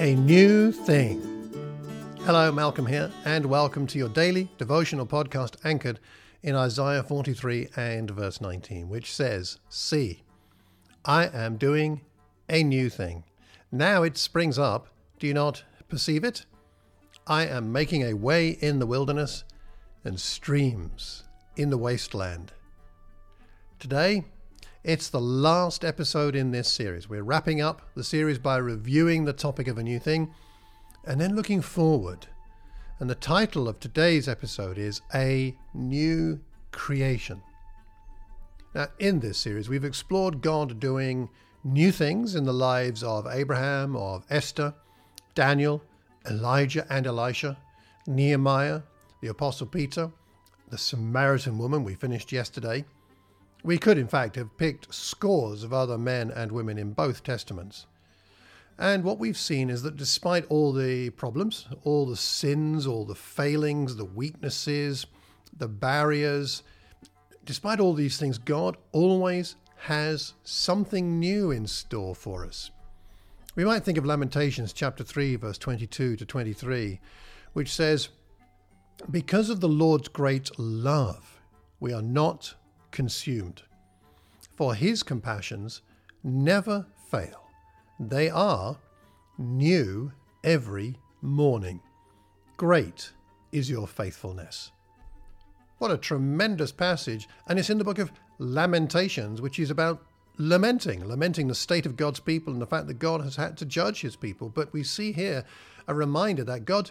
A new thing. Hello, Malcolm here, and welcome to your daily devotional podcast anchored in Isaiah 43 and verse 19, which says, See, I am doing a new thing. Now it springs up. Do you not perceive it? I am making a way in the wilderness and streams in the wasteland. Today, it's the last episode in this series. We're wrapping up the series by reviewing the topic of a new thing and then looking forward. And the title of today's episode is A New Creation. Now, in this series, we've explored God doing new things in the lives of Abraham, of Esther, Daniel, Elijah and Elisha, Nehemiah, the Apostle Peter, the Samaritan woman we finished yesterday we could, in fact, have picked scores of other men and women in both Testaments. And what we've seen is that despite all the problems, all the sins, all the failings, the weaknesses, the barriers, despite all these things, God always has something new in store for us. We might think of Lamentations chapter 3, verse 22 to 23, which says, Because of the Lord's great love, we are not consumed. For his compassions never fail, they are new every morning. Great is your faithfulness. What a tremendous passage, and it's in the book of Lamentations, which is about lamenting, lamenting the state of God's people and the fact that God has had to judge his people. But we see here a reminder that God,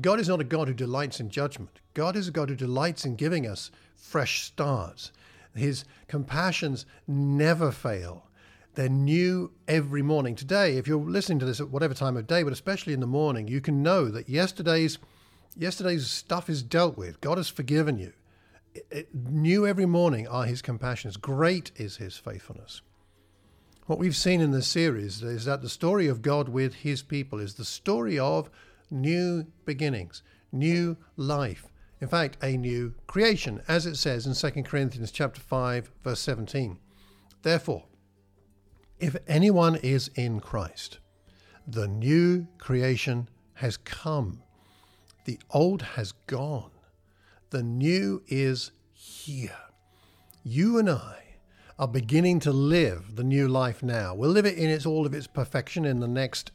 God is not a God who delights in judgment. God is a God who delights in giving us fresh starts. His compassions never fail. They're new every morning. Today, if you're listening to this at whatever time of day, but especially in the morning, you can know that yesterday's yesterday's stuff is dealt with. God has forgiven you. It, it, new every morning are his compassions. Great is his faithfulness. What we've seen in this series is that the story of God with his people is the story of new beginnings, new life, in fact, a new creation, as it says in 2 Corinthians chapter 5, verse 17. Therefore, if anyone is in Christ, the new creation has come. The old has gone. The new is here. You and I are beginning to live the new life now. We'll live it in its all of its perfection in the next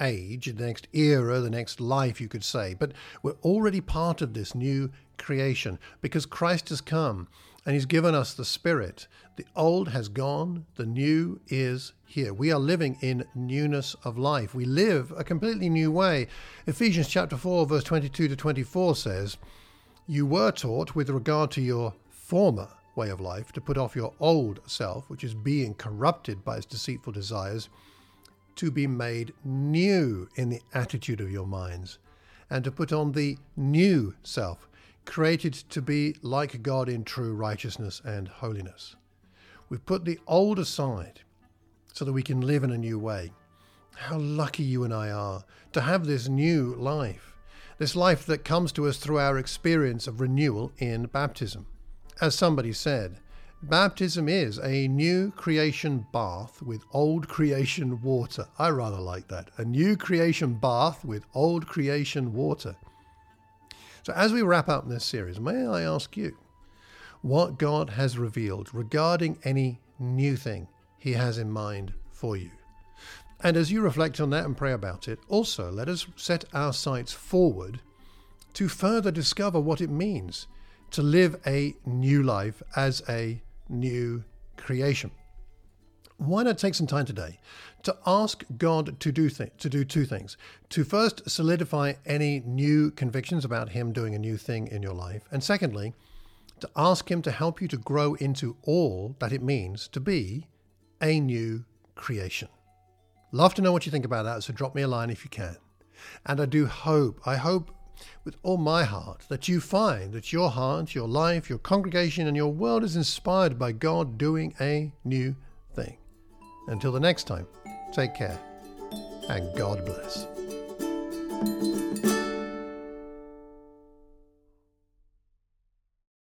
age, the next era, the next life, you could say. But we're already part of this new creation because Christ has come and He's given us the Spirit. The old has gone, the new is here. We are living in newness of life. We live a completely new way. Ephesians chapter 4, verse 22 to 24 says, You were taught with regard to your former way of life to put off your old self, which is being corrupted by its deceitful desires to be made new in the attitude of your minds, and to put on the new self, created to be like God in true righteousness and holiness. We've put the old aside so that we can live in a new way. How lucky you and I are to have this new life, this life that comes to us through our experience of renewal in baptism. As somebody said, Baptism is a new creation bath with old creation water. I rather like that. A new creation bath with old creation water. So, as we wrap up this series, may I ask you what God has revealed regarding any new thing He has in mind for you? And as you reflect on that and pray about it, also let us set our sights forward to further discover what it means to live a new life as a new creation. Why not take some time today to ask God to do th- to do two things? To first solidify any new convictions about Him doing a new thing in your life, and secondly, to ask Him to help you to grow into all that it means to be a new creation. Love to know what you think about that, so drop me a line if you can. And I do hope, I hope with all my heart that you find that your heart, your life, your congregation, and your world is inspired by God doing a new thing. Until the next time, take care and God bless.